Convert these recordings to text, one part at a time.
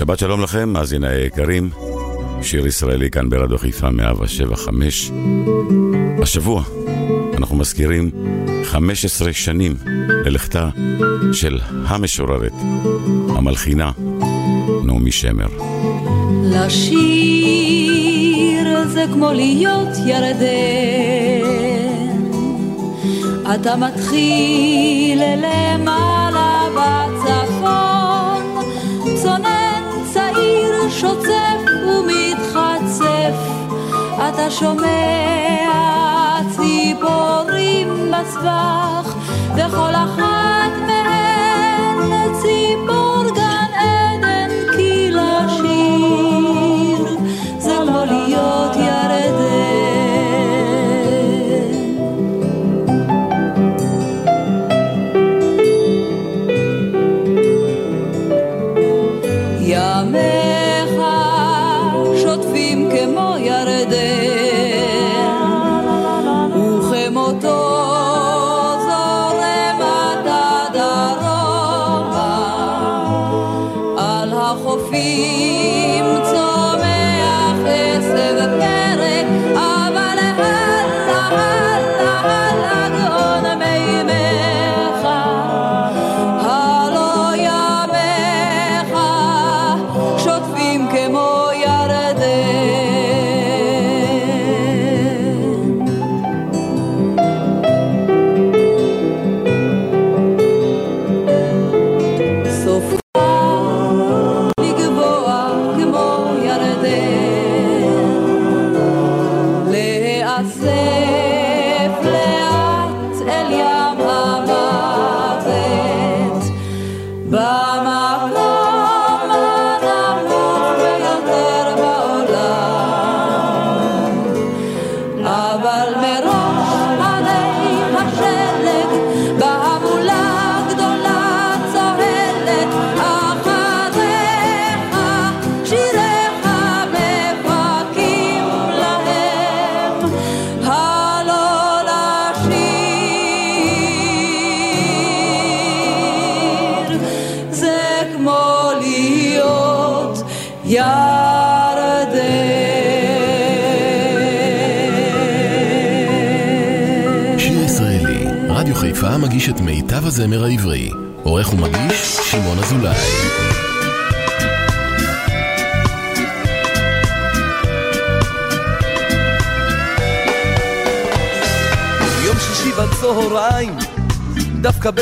שבת שלום לכם, מאזיני היקרים. שיר ישראלי כאן ברדיו חיפה 175. השבוע אנחנו מזכירים 15 שנים ללכתה של המשוררת, המלחינה, נעמי שמר. לשיר זה כמו להיות ירדן, אתה מתחיל למעלה בצפון, צונן שוצף ומתחצף, אתה שומע ציפורים בסבך, וכל אחת מהן ציפור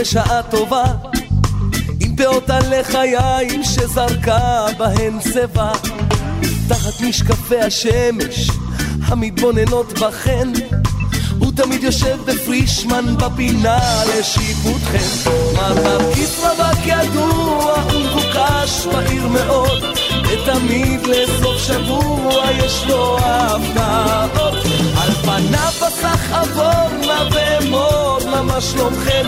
בשעה טובה, עם פאות הלחיים שזרקה בהן צבע, תחת משקפי השמש המתבוננות בכן, הוא תמיד יושב בפרישמן בפינה לשיפוטכם. מר כסרווק ידוע ומבוקש בעיר מאוד, ותמיד לסוף שבוע יש לו הפתעות. על פניו בסך עבור נא ואמור נא מה שלומכם,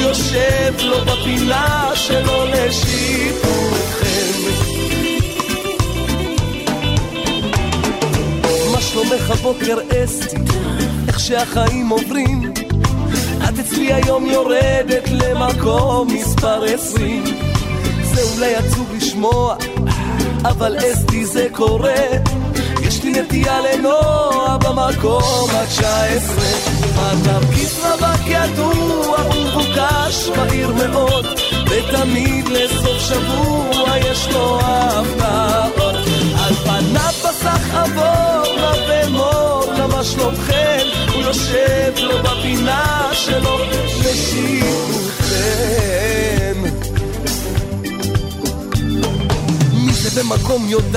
יושב לו בפינה שלו לשיפוטכם. מה שלומך בוקר אסתי, איך שהחיים עוברים? את אצלי היום יורדת למקום מספר עשרים. זה אולי עצוב לשמוע, אבל אסתי זה קורה. יש לי נטייה לנוע במקום התשע עשרה מטר כסרווק ידוע ומבוקש בעיר מאוד ותמיד לסוף שבוע יש לו הפתעות. על פניו בסך עבור נא ואמור נא מה שלומכם הוא יושב לו בפינה שלו לשירותכם מי זה במקום י"ד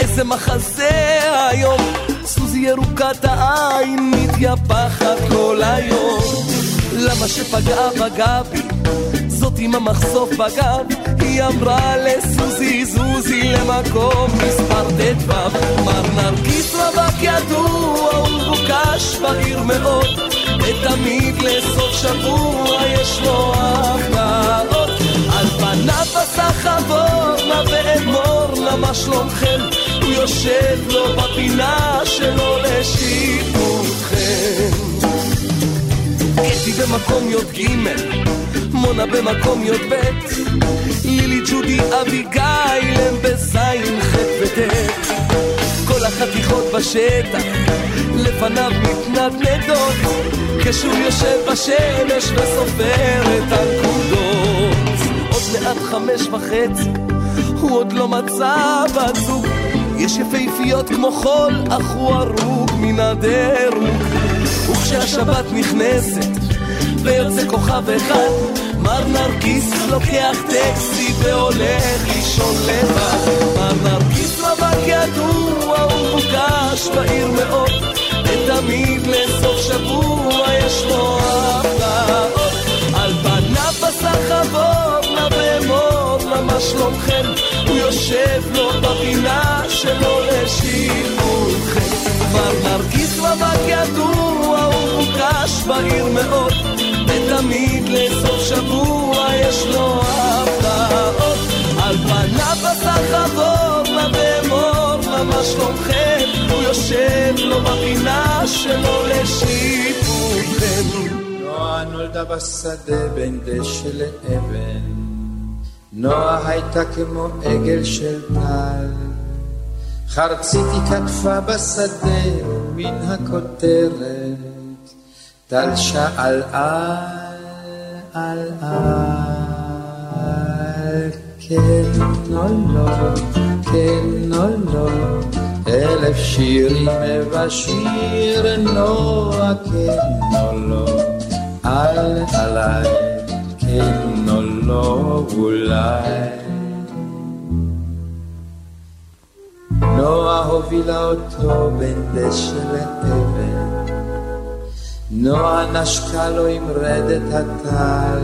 איזה מחזה היום. סוזי ירוקת העין מתייפחת כל היום. למה שפגעה בגבי זאת עם המחשוף בגב. היא אמרה לסוזי זוזי למקום מספר ט"ו. מר נרקיס רווק ידוע ומבוקש בעיר מאוד. ותמיד לסוף שבוע יש לו הפתעות על פניו בסך עבור נא ואמור נא מה שלומכם? הוא יושב לו בפינה שלו לשיפוטכם קטי במקום י"ג, מונה במקום י"ב, לילי, ג'ודי, אביגיל, הם בזין, ח' וט'. כל החתיכות בשטח, לפניו מתנדנדות, כשהוא יושב בשמש וסופר את הנקודות. עוד מעט חמש וחצי, הוא עוד לא מצא בת. יש יפהפיות כמו חול, אך הוא הרוג מן הדירוג. וכשהשבת נכנסת, ויוצא כוכב אחד, מר נרקיס לוקח טקסי והולך לישון לבד. מר נרקיס רווק ידוע ומבוקש בעיר מאוד, ותמיד לסוף שבוע יש לו הפתעות. על פניו בשר חבוב, לבהמות, מה שלומכם? הוא יושב לו בפינה שלו לשימולכם. מר נרקיס רווק ידוע ומבוקש בעיר מאוד, ותמיד לסוף שבוע יש לו הפתעות. על פניו בשר חבוב, לבהמות, מה שלומכם? הוא יושב לו בפינה שלו לשיפוטכם. נועה נולדה בשדה בין דשא לאבן, נועה הייתה כמו עגל של טל, חרצית כתפה בשדה מן הכותרת, טל שאל על, על, כן או לא, כן או לא, אלף שירים ובשיר נועה כן או לא. על עליי, כן או לא אולי. נועה הובילה אותו בין דשא לאבן, נועה נשקה לו עם רדת הטל,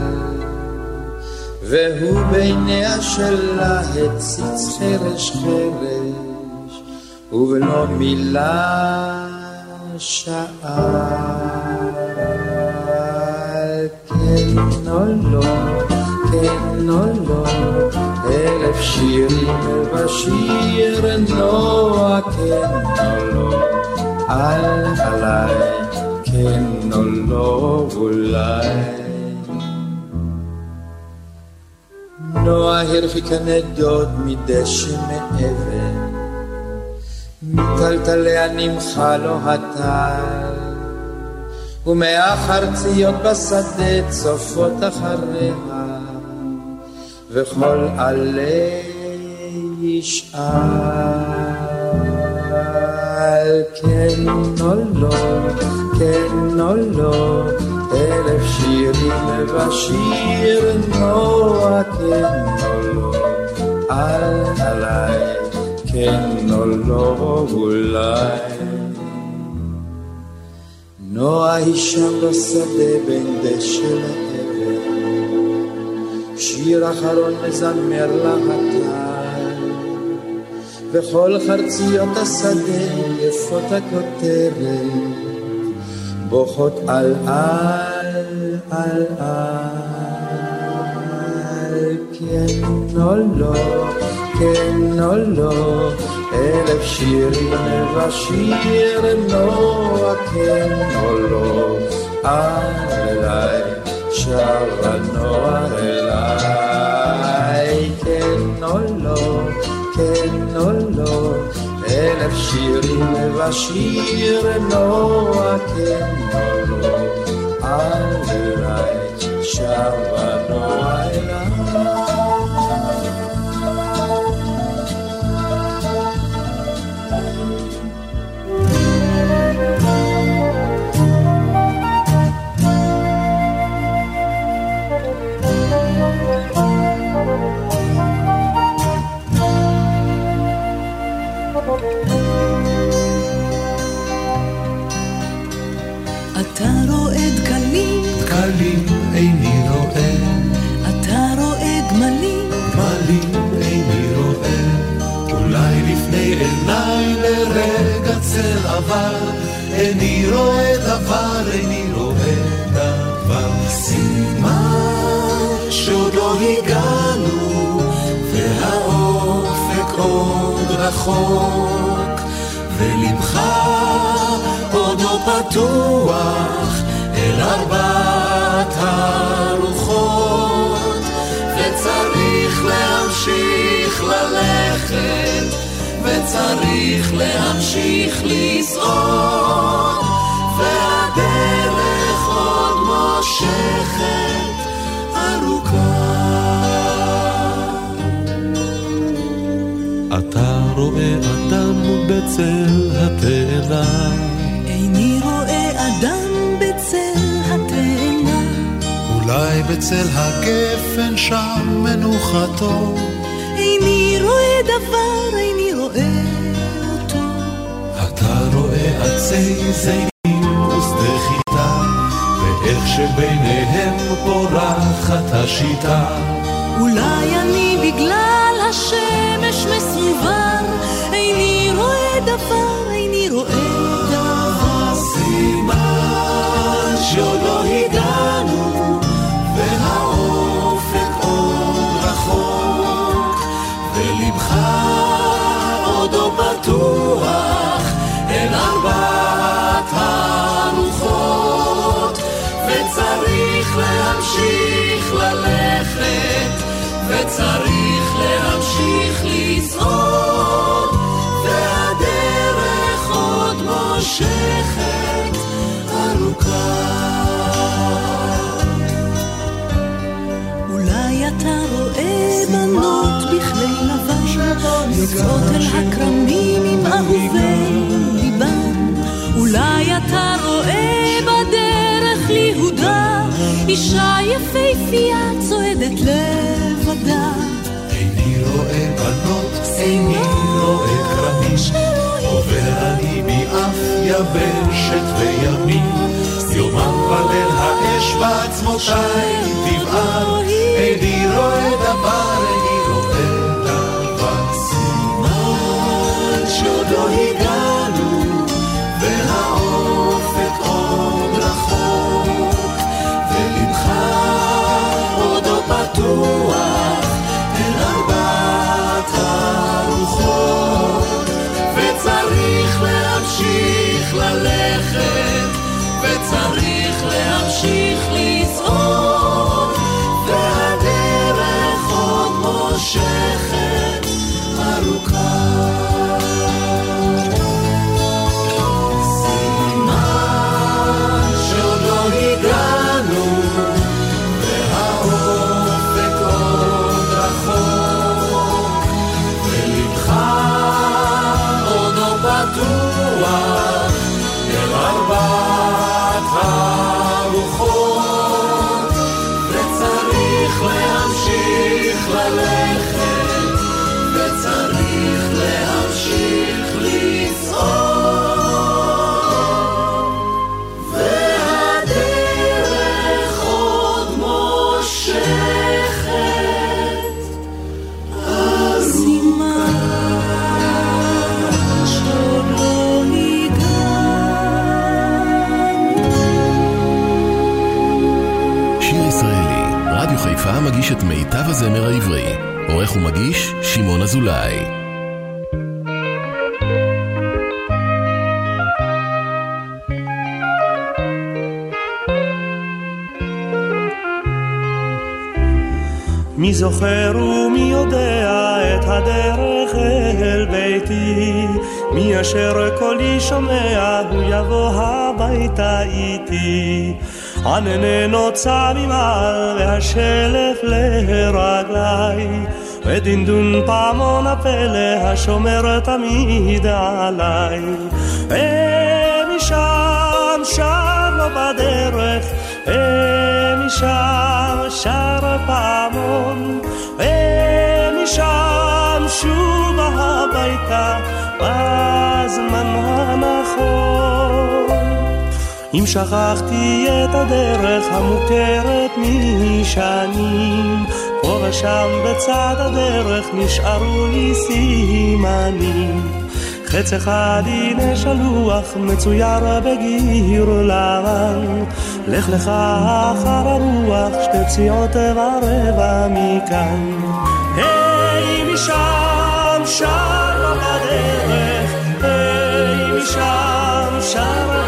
והוא בעיניה שלה הציץ חרש חרש, ובלא מילה שאל. כן או לא, כן לא, אלף שירים ובשיר נועה, כן או לא, על עליי, כן או לא, אולי. נועה הרחיקה נדוד מדשא מאבן, מטלטליה נמחה לו הטל. ומהחרציות בשדה צופות אחריה, וכל עלה ישאל, כן או לא, כן או לא, אלף שירים ובשיר נועה, כן או לא, על עליי, כן או לא, אולי. נועה היא שם בשדה בין דשא לאבן, שיר אחרון מזמר הטל, וכל חרציות השדה יפות הכותרת, בוכות על על על על, כן או לא, כן או לא, אלף שירים ובשיר נועה כן או לא, אליי שרה נועה אליי, כן או לא, כן או לא, אלף שירים ובשיר נועה. כן או לא, אליי שרה נועה אתה רואה דקלים, דקלים איני רואה, אתה רואה גמלים, גמלים איני רואה. אולי לפני עיניי לרגע צל עבר, איני רואה דבר, איני רואה דבר. סימן שעוד לא הגענו, והאופק עוד רחוק, ולבך פתוח אל ארבעת הרוחות, וצריך להמשיך ללכת, וצריך להמשיך לצעוד, והדרך עוד מושכת ארוכה. אתה רואה אדם בצל התאנה. אולי בצל הגפן שם מנוחתו. איני רואה דבר, איני רואה אותו. אתה רואה עצי זיתים ושדה חיטה, ואיך שביניהם פורחת השיטה. אולי אני בגלל השמש מסונבר, איני רואה דבר, יוצאות אל הכרמים עם אהובי ליבן. אולי אתה רואה בדרך ליהודה, אישה יפהפייה צועדת לבדה. איני רואה בנות, איני רואה כרמים, עובר אני מאף יבשת וימים, יומם וליל האש בעצמותיי תבער, להמשיך לצעוד, חיפה מגיש את מיטב הזמר העברי. עורך ומגיש, שמעון אזולאי. מי זוכר ומי יודע את הדרך אל ביתי, מי אשר קולי שומע הוא יבוא הביתה איתי. ענני נוצה ממעל והשלף לרגליי, ודינדון פעמון הפלא השומר תמיד עליי. ומשם שר לו בדרך, ומשם שר פעמון, ומשם שוב הביתה בזמן. אם שכחתי את הדרך המוכרת משנים, פה ושם בצד הדרך נשארו לי סימנים. חץ אחד הנה שלוח מצויר בגיר לבן, לך לך אחר הרוח שתי פסיעות ורבע מכאן. היי משם שר בדרך, היי משם שר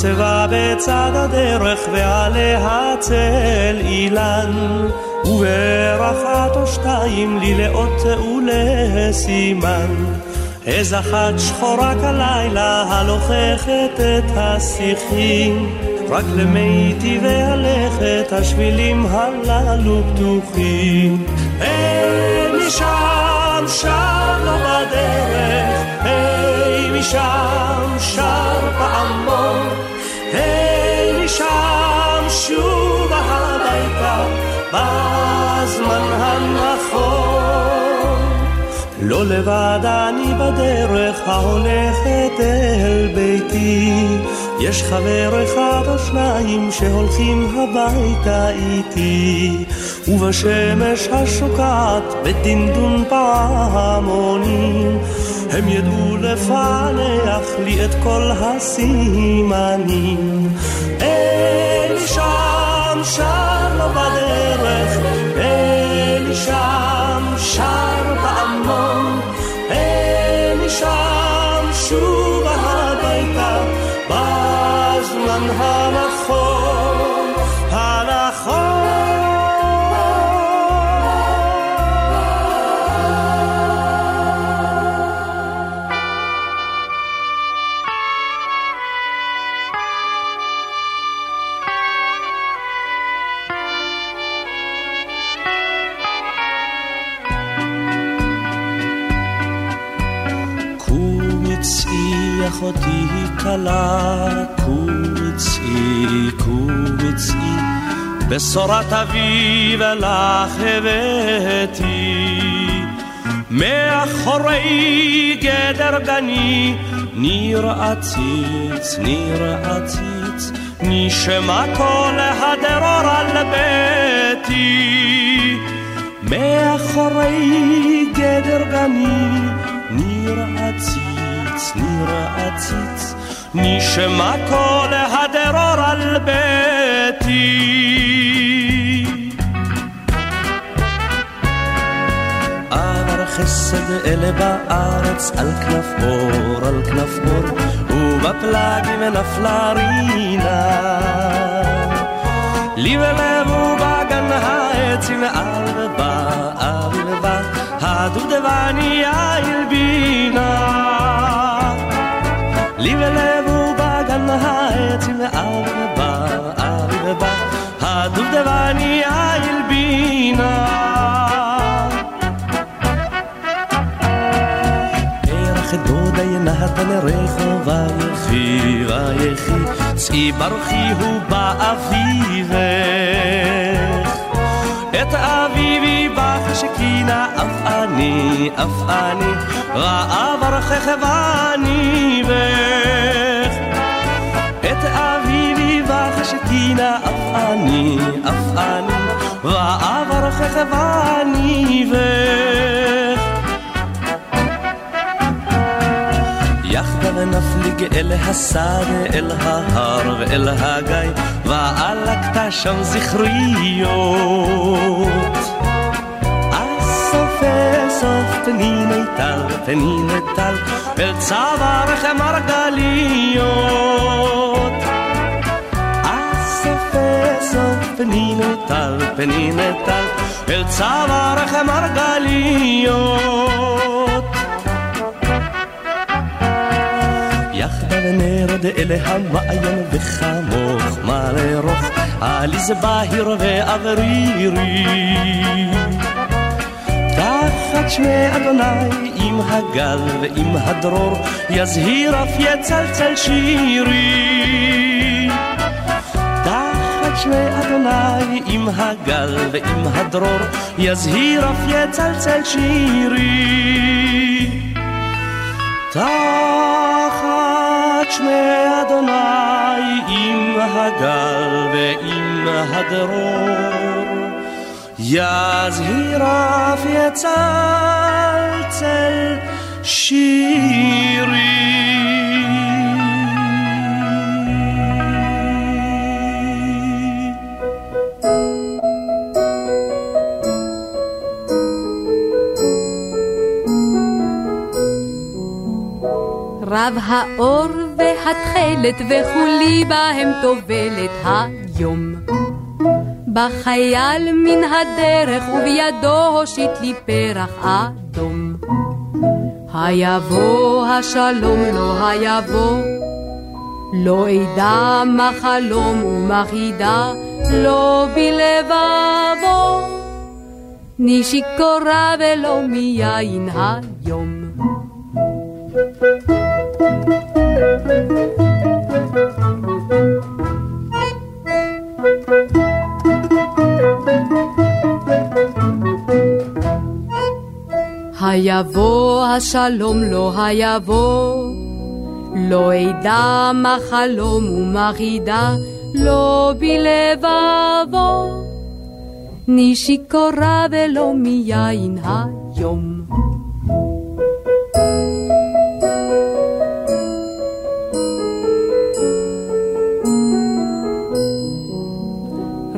מחצבה בצד הדרך ועליה צל אילן וברחת או שתיים לי לאות ולסימן. איז אחת שחורה כלילה הלוככת את השיחים. רק למי טבעי הלכת השבילים הללו פתוחים. אין משם שם לא בדרך היי משם שר פעמון לא לבד אני בדרך ההולכת אל ביתי. יש חבר אחד או שניים שהולכים הביתה איתי. ובשמש השוקעת בדינדון פעמונים הם ידעו לפענח לי את כל הסימנים. אלי שם שר לו בדרך אלי שם שר אחותי צאי, קומי צאי, בשורת אביב לך הבאתי. מאחורי גדר גני, ניר עציץ, ניר עציץ, נשמע קול הדרור על ביתי. מאחורי גדר גני. עציץ, נשמע קול הדרור על ביתי. עבר חסד אלה בארץ על כנף אור, על כנף אור, ובפלגים נפלה רינה. לי ולב ובגן העצים על ובא, ובא, הדובדבני הלבינה. לי ולב ובגן העצים ואבי ובא, אבי ובא, הדובדבני הלבינה. פרח דודה ינהת לרחוב ויחי ויחי, צאי ברוכי הוא באביבך. את אביבי בך שכינה אף אני, אף אני, ראה ברכך ואני בך. את אביבי בך שכינה אף אני, אף אני, ראה ברכך ואני בך. יחדיו נפליג אל השדה, אל ההר ואל הגיא, ועלקת שם זכריות. אסוף אסוף פניני טל, פניני טל, אל צווארך מרגליות. אסוף אסוף פניני טל, פניני טל, אל צווארך מרגליות. יחדיו נרד אל המעיין וחמוך מה לרוך? עליז בהיר ואוורירי. תחת שמי אדוני עם הגל ועם הדרור יזהיר אף יצלצל שירי. תחת שמי אדוני עם הגל ועם הדרור יזהיר אף יצלצל שירי. תחת שמי אדוני עם הגל ועם הדרור יזהיר אף יצלצל שירי רב האור והתכלת וכולי בהם טובלת היום. בחייל מן הדרך ובידו הושיט לי פרח אדום. היבוא השלום לא היבוא, לא אדע מה חלום ומה חידה, לא בלבבו. ני שיכורה ולא מיין היום. היבוא השלום לא היבוא, לא אדע מה חלום ומה חידה, לא בלבבו. ני שיכורה ולא מיין היום.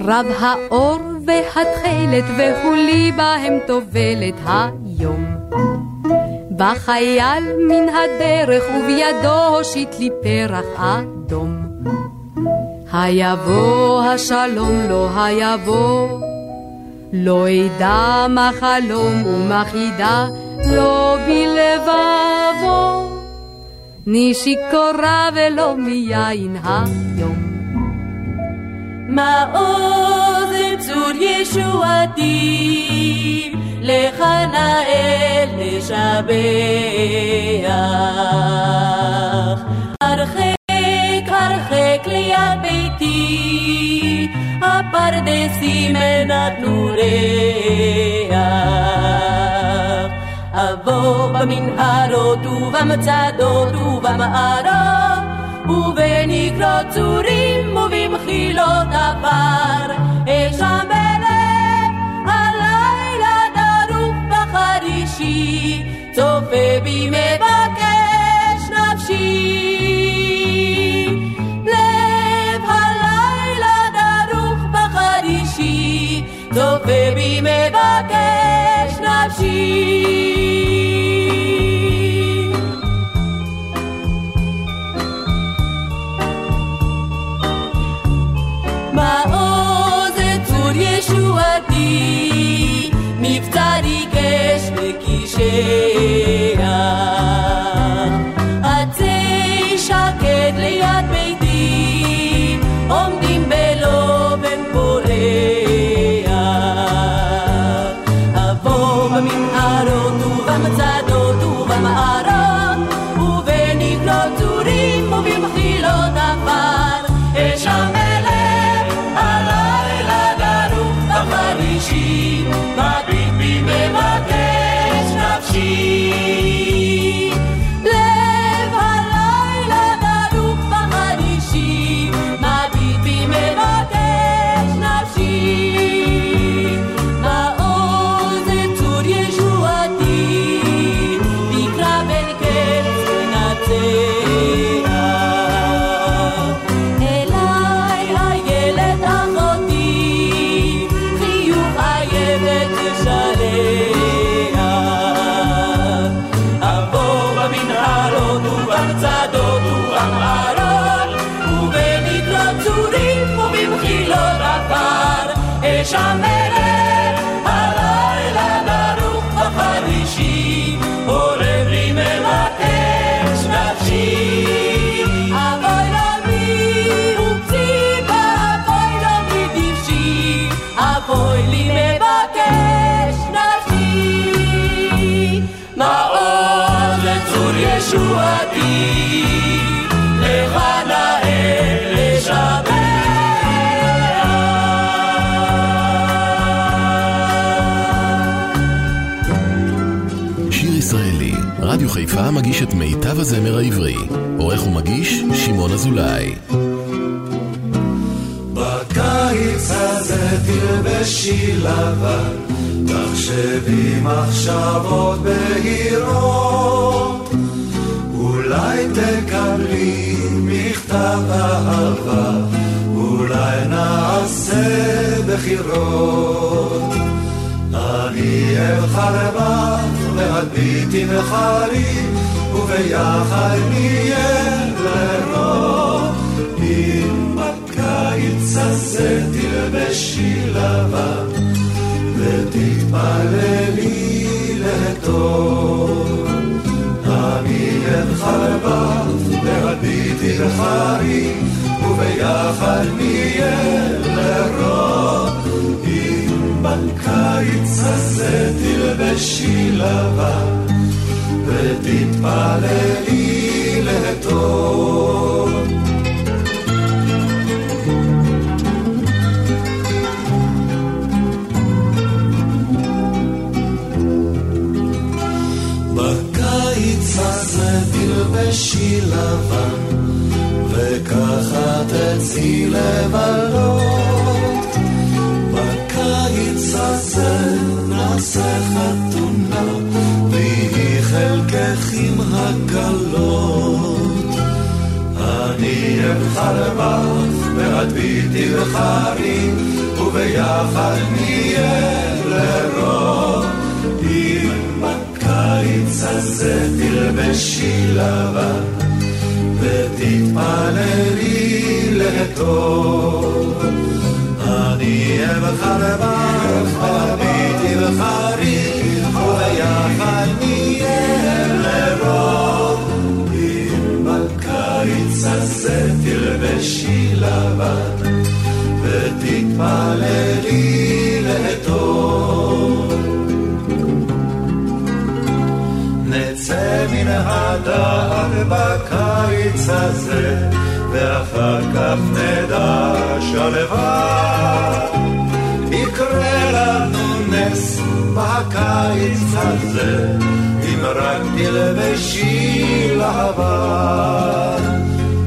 רב האור והתכלת וכולי בהם טובלת היום. בחייל מן הדרך ובידו הושיט לי פרח אדום. היבוא השלום לא היבוא, לא אדע מה חלום ומה חידה, לא בלבבו. ני שיכורה ולא מיין היום. מעוז צור ישועתי, לך נאה לשבח. הרחק הרחק ליד ביתי, הפרדסים נתנו ריח. אבוא במנהרות ובמצדות ובמערות, ובנקרות צורים ובמחילות עפר, אשם בלב הלילה דרוך בחרישי, צופה בי מבקש נפשי. לב הלילה דרוך בחרישי, צופה בי מבקש נפשי. וקישח. עצי שקד ליד ביתי, עומדים ישועתי, לך נאה ישראלי, רדיו חיפה מגיש את מיטב הזמר העברי. עורך ומגיש, שמעון אזולאי. בקיץ הזה תלבשי לבן, תחשבי מחשבות בהירות. אולי תקבלי מכתב אהבה, אולי נעשה בחירות. אני אלך לבך ואת בי תנחלי, וביחד נהיה לרוב. אם בקיץ הזה תלבשי לבן, ותתפללי לטוב. בחרי, וביחד נהיה לרוב. אם בקיץ הזה תלבשי לבן, ותתפללי לטוב. בקיץ הזה תלבשי לבן, וככה תצאי לבלות. בקיץ הזה נעשה חתונה, ויהי חלקך עם הקלות. אני אבחר בך, ואת בי תבחרי, וביחד נהיה לרוב. אם בקיץ הזה תלבשי לבן, ותתפללי לטוב. אני אבחר בך, ובי תבחרי, וביחד נהיה לרוב. אם בקיץ הזה תלבשי לבן, ותתפללי מן הדעת בקיץ הזה, ואחר כך נדע שלווה. יקרה לנו נס בקיץ הזה, אם רק תלבשי לבן.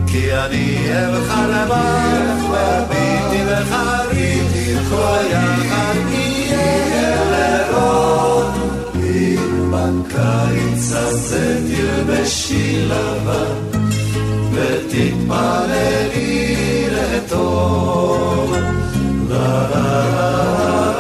כי אני אבחר בך, והביטי וחריתי, כל יחד נהיה לרוב. אם בקיץ הזה תלבשי לבן, ותתפללי לטוב. לה לה לה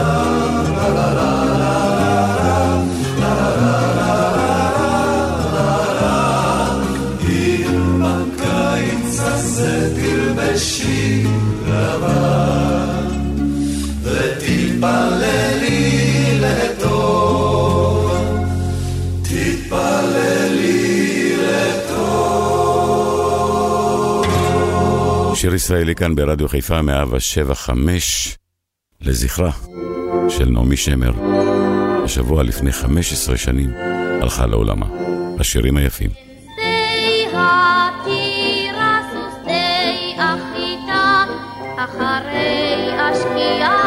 ישראלי כאן ברדיו חיפה מאהבה שבע חמש לזכרה של נעמי שמר. השבוע לפני 15 שנים הלכה לעולמה. השירים היפים. אחרי השקיעה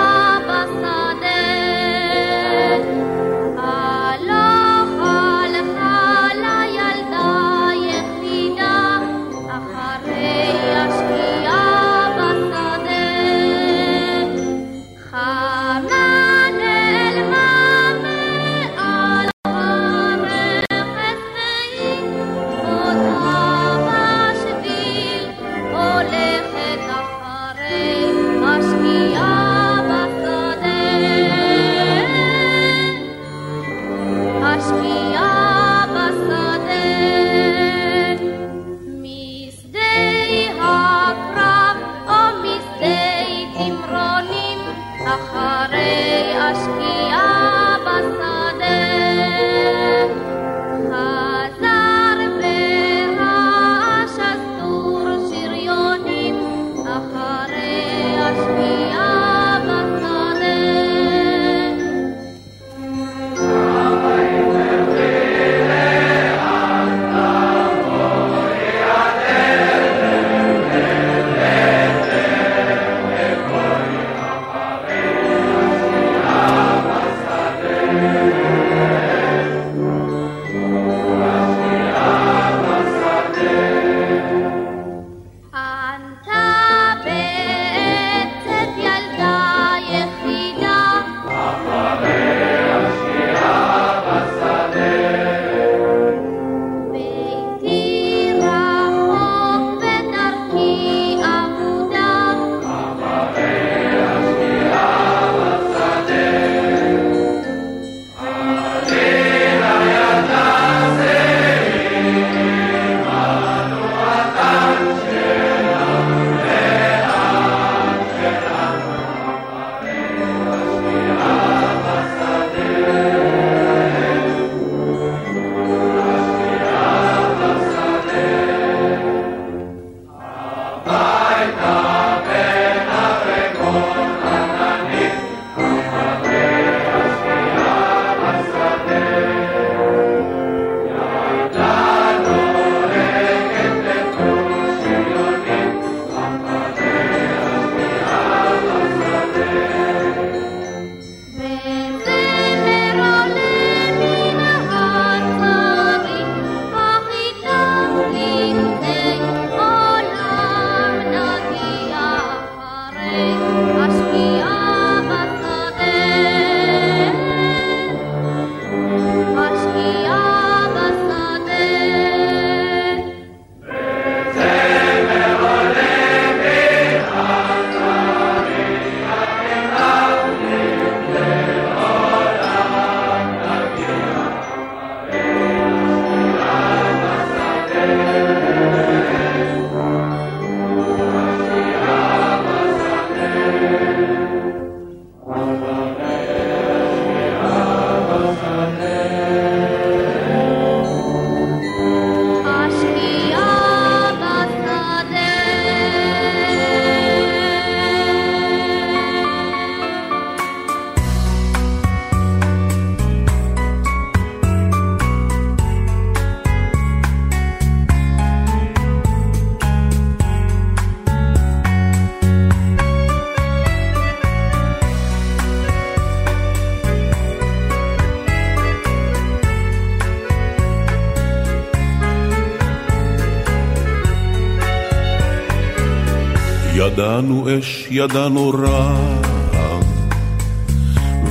ידענו אש, ידענו רעם,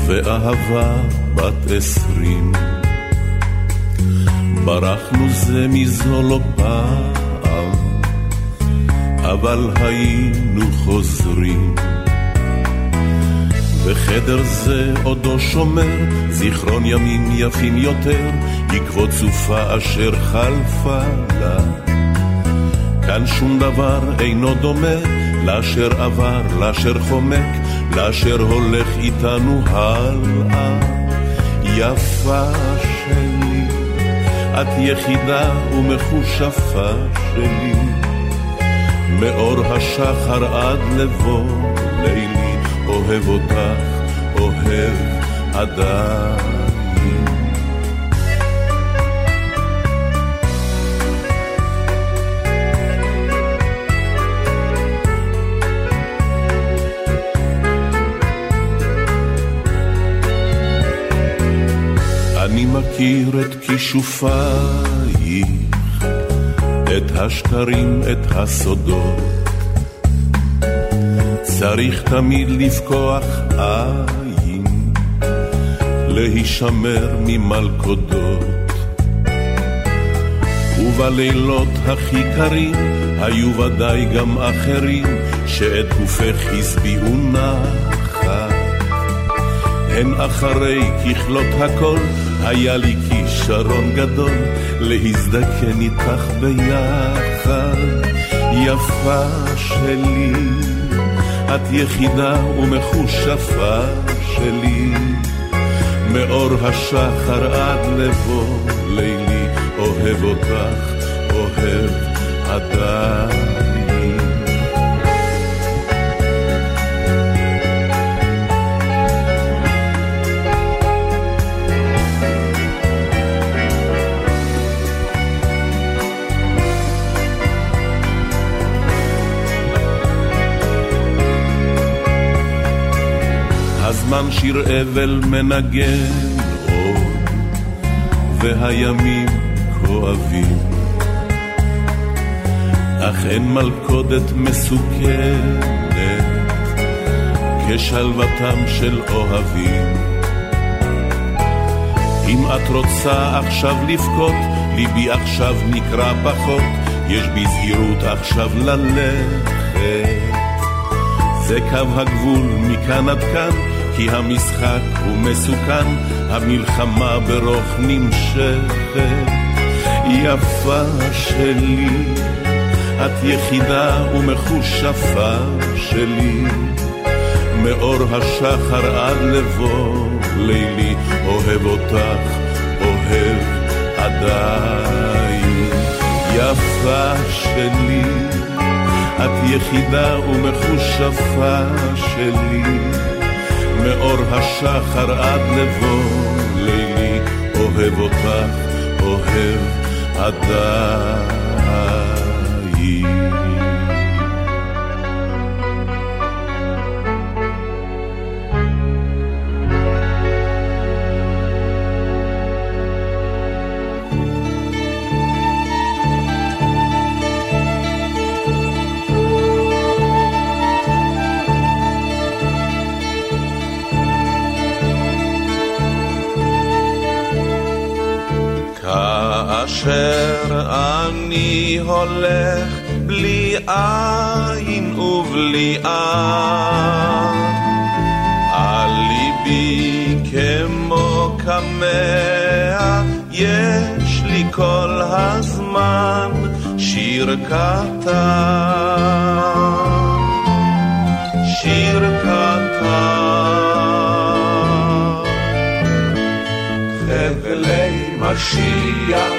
ואהבה בת עשרים. ברחנו זה מזו לא פעם, אבל היינו חוזרים. בחדר זה עודו שומר זיכרון ימים יפים יותר, עקבות סופה אשר חלפה לה. כאן שום דבר אינו דומה לאשר עבר, לאשר חומק, לאשר הולך איתנו הלאה. יפה שלי, את יחידה ומחושפה שלי, מאור השחר עד לבוא לילי, אוהב אותך, אוהב עדיין. מכיר את כישופייך, את השקרים, את הסודות. צריך תמיד לפקוח עין, להישמר ממלכודות. ובלילות הכי קרים היו ודאי גם אחרים שאת גופך הסביעו נחת. הן אחרי ככלות הכל היה לי כישרון גדול להזדקן איתך ביחד. יפה שלי, את יחידה ומחושפה שלי. מאור השחר עד לבוא לילי, אוהב אותך, אוהב עדיין. הזמן שיר אבל מנגן עוד, והימים כואבים. אך אין מלכודת מסוכנת כשלוותם של אוהבים. אם את רוצה עכשיו לבכות, ליבי עכשיו נקרע פחות, יש בי זהירות עכשיו ללכת. זה קו הגבול מכאן עד כאן, כי המשחק הוא מסוכן, המלחמה ברוך נמשכת. יפה שלי, את יחידה ומחושפה שלי, מאור השחר עד לבוא לילי, אוהב אותך, אוהב עדיין. יפה שלי, את יחידה ומחושפה שלי, מאור השחר עד לבוא לילי, אוהב אותך, אוהב עדיין. כאשר אני הולך בלי עין ובלי עם, על ליבי כמו קמע, יש לי כל הזמן שיר קטן, שיר קטן. חבלי משיח,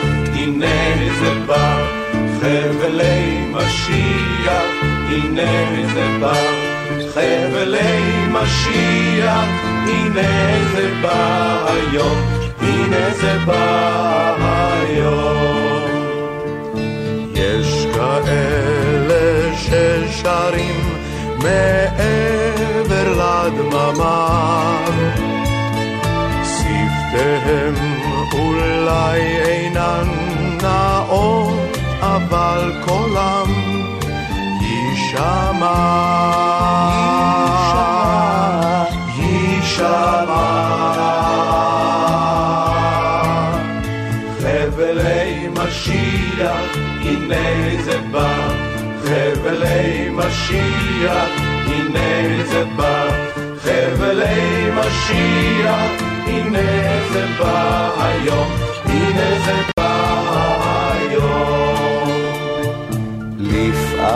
הנה זה בא, חבלי משיח, הנה זה בא, חבלי משיח, הנה זה בא היום, הנה זה בא היום. יש כאלה ששרים מעבר לדממה שפתיהם אולי אינן נאות, אבל קולם יישמע, יישמע. חבלי משיח, הנה זה בא, חבלי משיח, הנה זה בא, חבלי משיח, הנה זה בא. היום, הנה זה בא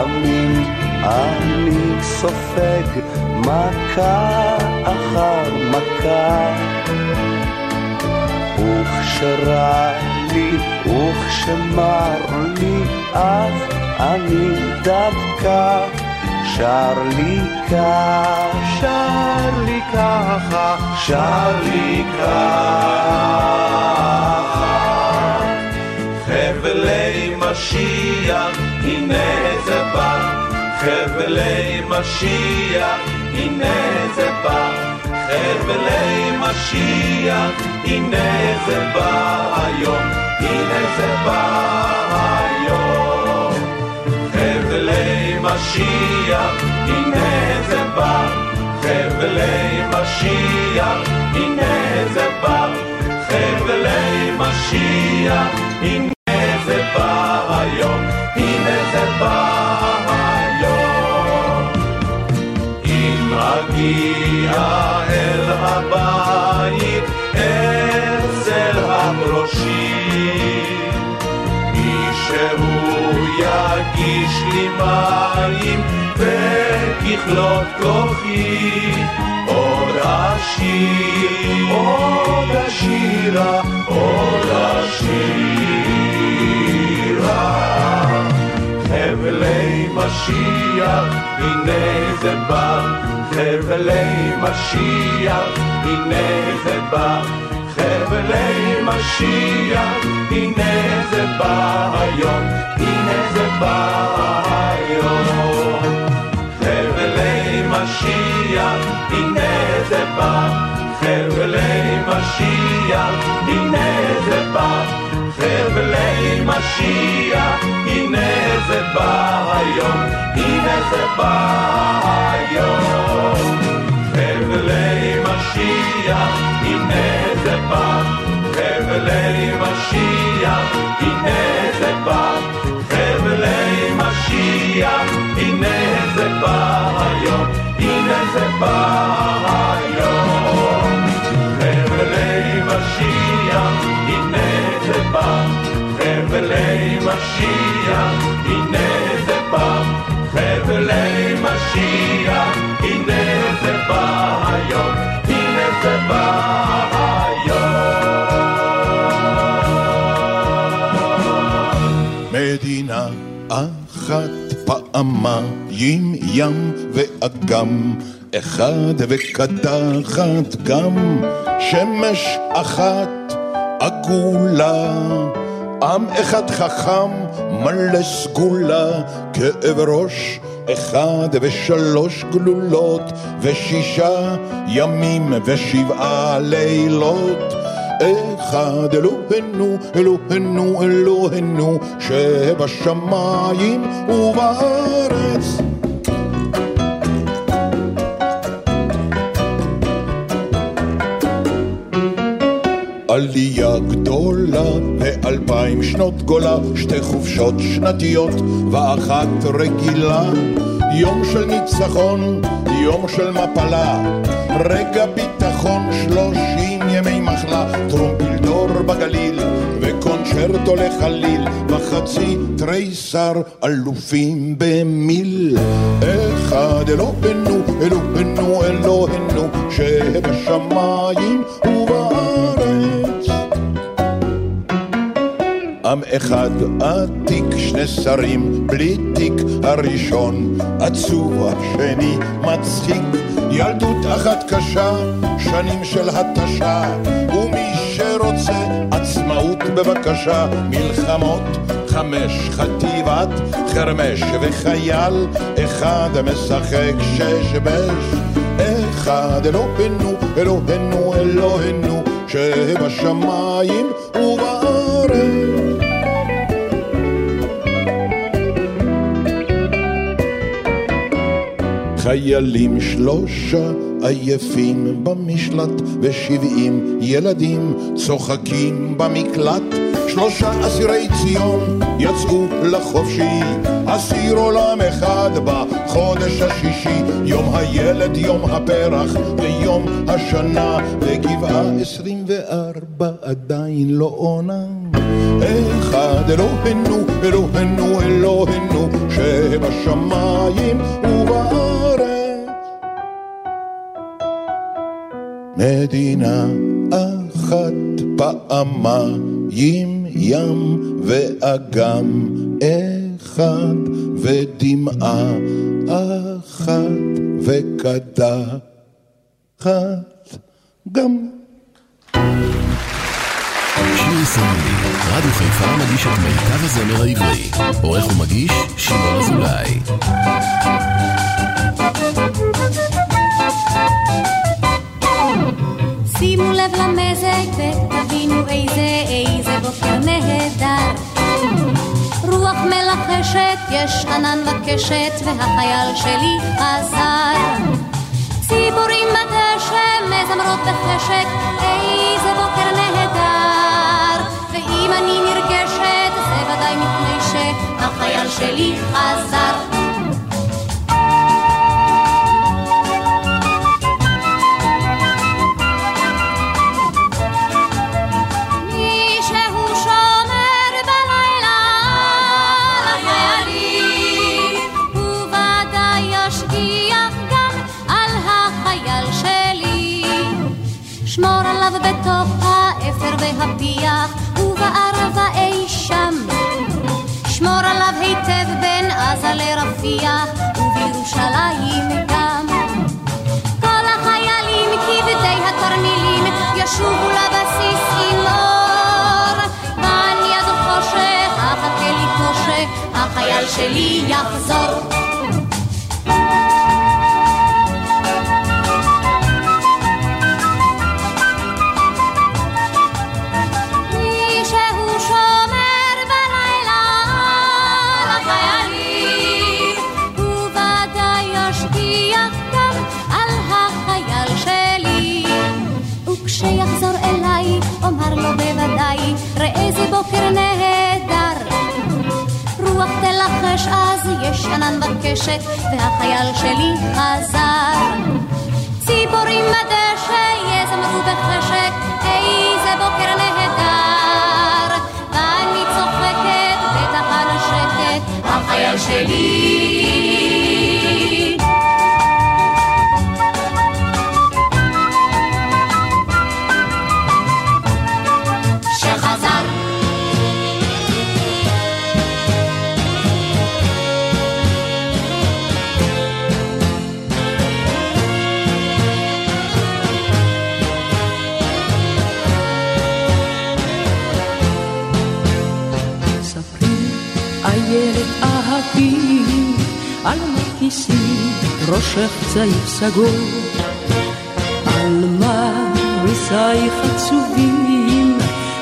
לפעמים אני סופג מכה אחר מכה וכשרע לי וכשמר לי אז אני דווקא שר לי כך, שר לי ככה, שר לי ככה. חבלי משיח, הנה זה בא, חבלי משיח, הנה זה בא, חבלי משיח, הנה זה בא היום, הנה זה בא היום. חבלי משיח, הנה זה בא, חבלי משיח, הנה זה בא, חבלי משיח, הנה זה בא היום, זה בא היום. אם אגיע אל הבית, אצל הברושים, מישהו יגיש לי מים וככלות כוחי עוד אשיר, עוד אשירה, עוד אשירה. חבלי משיח, הנה זה בא, חבלי משיח, הנה זה בא. חבלי משיח, הנה זה בא היום, הנה זה בא היום. חבלי משיח, הנה זה בא, חבלי משיח, הנה זה בא, חבלי משיח, הנה זה בא היום, הנה זה בא היום. חבלי משיח, הנה זה בא, חבלי משיח, הנה זה בא, חבלי משיח, הנה זה בא היום, הנה זה בא היום. משיח, הנה זה בא, חבלי משיח, הנה זה בא היום, הנה זה בא היום. מדינה אחת פעמיים ים ואגם אחד וקדחת גם. שמש אחת עגולה עם אחד חכם מלא סגולה כאב ראש אחד ושלוש גלולות ושישה ימים ושבעה לילות. אחד אלוהינו, אלוהינו, אלוהינו שבשמיים ובארץ עלייה גדולה ואלפיים שנות גולה, שתי חופשות שנתיות ואחת רגילה. יום של ניצחון, יום של מפלה, רגע ביטחון, שלושים ימי מחלה, טרומפילדור בגליל וקונצ'רטו לחליל, וחצי תריסר אלופים במיל. אחד אלוהינו, אלוהינו, אלוהינו, שבשמיים ובארץ. עם אחד עתיק, שני שרים בלי תיק, הראשון עצוב, השני מצחיק. ילדות אחת קשה, שנים של התשה, ומי שרוצה עצמאות בבקשה, מלחמות חמש, חטיבת חרמש וחייל אחד משחק שש בש. אחד אלוהינו, אלוהינו, אלוהינו, שבשמיים ובארץ. חיילים שלושה עייפים במשלט, ושבעים ילדים צוחקים במקלט. שלושה אסירי ציון יצאו לחופשי, אסיר עולם אחד בחודש השישי, יום הילד, יום הפרח ויום השנה, וגבעה עשרים וארבע עדיין לא עונה. אחד אלוהינו, אלוהינו, אלוהינו, שבשמיים ובארץ. מדינה אחת פעמיים ים ואגם אחד ודמעה אחת וקדחת גם. שיר ישראלי, רדיו חיפה מגיש את מיטב הזמר העברי. עורך ומגיש, שמעון אזולאי. שימו לב למזג ותבינו איזה איזה בוקר נהדר. רוח מלחשת, יש ענן וקשת, והחייל שלי חזר. ציפורים בדשא מזמרות בחשק, איזה בוקר נהדר. ואם אני נרגשת, זה ודאי מפני שהחייל שלי חזר. לרפיח, ובירושלים גם. כל החיילים כבדי התרמילים ישובו לבסיס עם אור. ואני עד חושך, אחכה לי חושך, החייל שלי יחזור. יש ענן בקשת, והחייל שלי חזר. ציפורים בדשא יזמרו בחשק, איזה בוקר נהדר. ואני צוחקת, על השקט, החייל שלי. על מכיסי ראשך צעיף סגור, על מריסייך עצובים,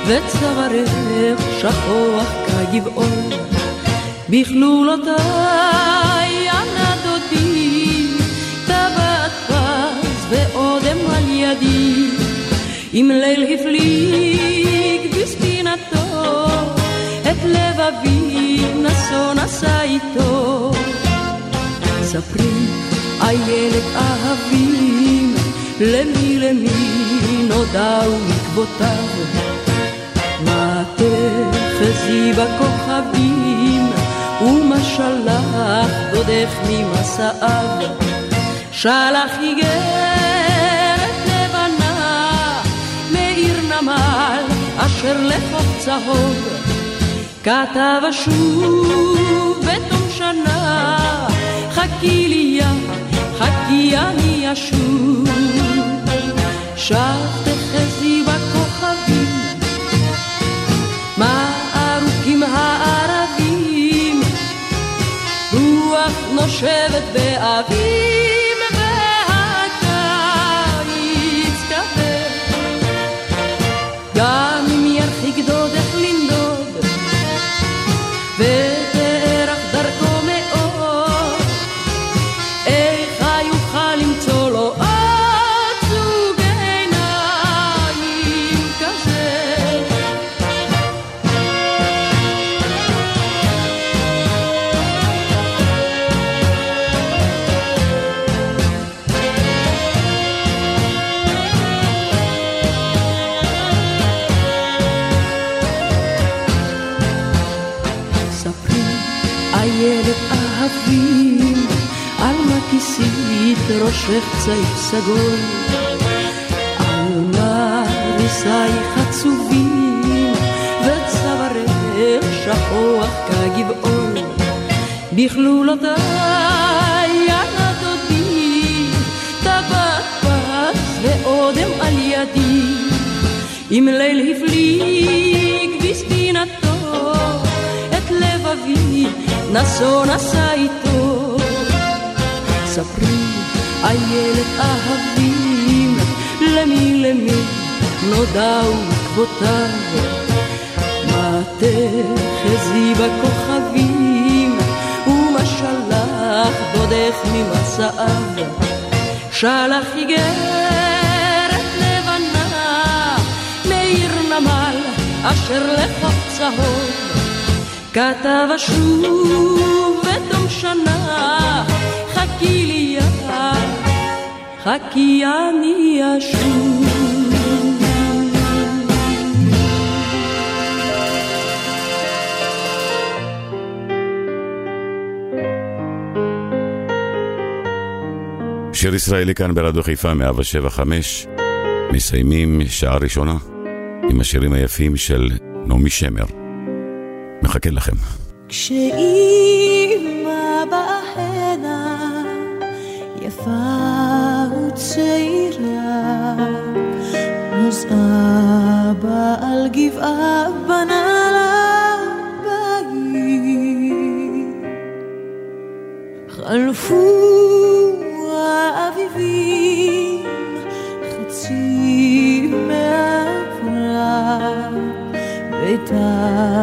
וצווארך שכוח כגבעון, בכלולותיי הנדודי, טבעת פז ואודם על ידי, אם ליל הפליג בספינתו, את לבבי נשוא נשא איתו. ספרי, איילת אהבים, למי למי נודעו עקבותיו. מה תחזי בכוכבים, ומה שלח דודך ממסעיו. שלח איגרת לבנה, מעיר נמל, אשר לחוף צהוב. כתב שנה, חכי לי יא, חכי אני אשוב. שב תחזי בכוכבים, מה ארוכים הערבים, רוח נושבת באביב, צעיף סגול, על מה ריסייך עצובים, וצווארך שכוח כגבעול, בכלולותיי ילדותי, טבעת פס ואודם על ידי, אם ליל הפליג בסדינתו את לבבי נשוא נשא איתו. ספרי, איילת אהבים, למי למי נודעו עקבותיו. מה תחזי בכוכבים, ומה שלח דודך ממסעיו. שלח איגרת לבנה, מעיר נמל אשר לחוף צהוב. כתב אשוב בתום שנה, חכי לי חכי אני אשוב. שיר ישראלי כאן ברדיו חיפה 175, מסיימים שעה ראשונה עם השירים היפים של נעמי שמר. מחכה לכם. כשאימא וצעירה, אז אבא על גבעה בנה לה בית. חלפו האביבים חצי מהפרט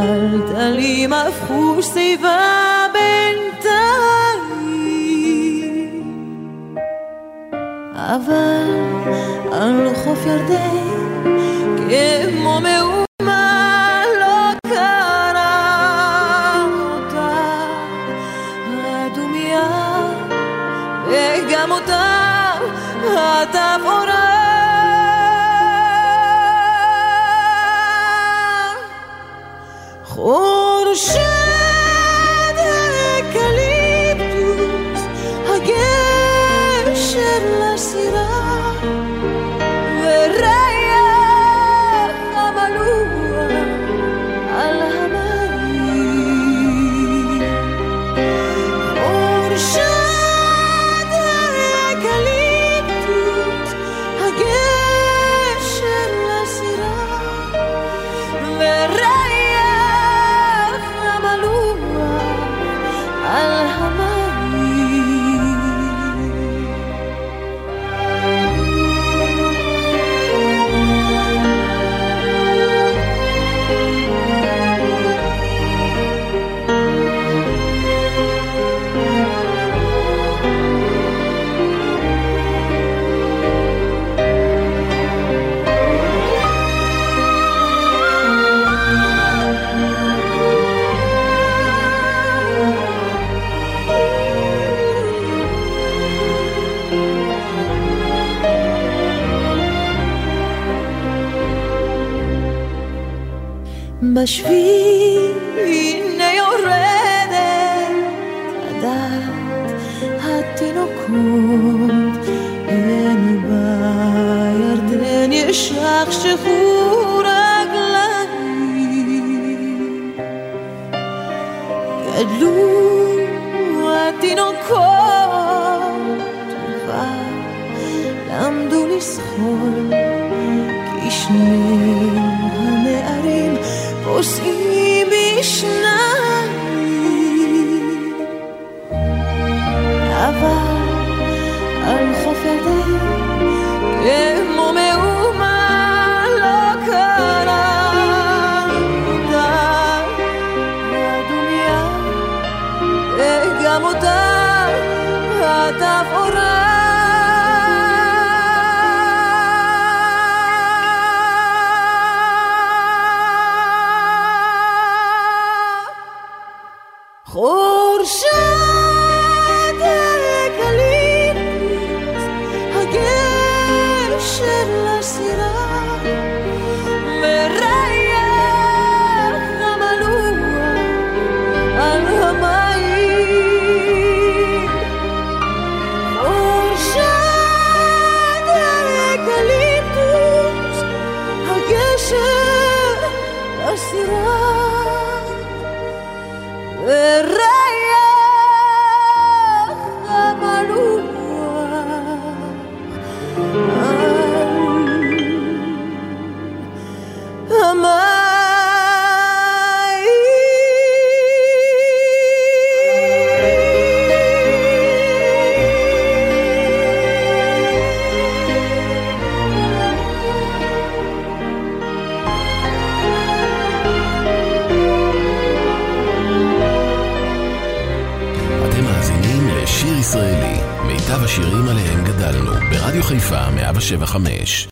וטלטלים הפכו שיבה אבל על חוף ירדן כמו מאומה Krishna.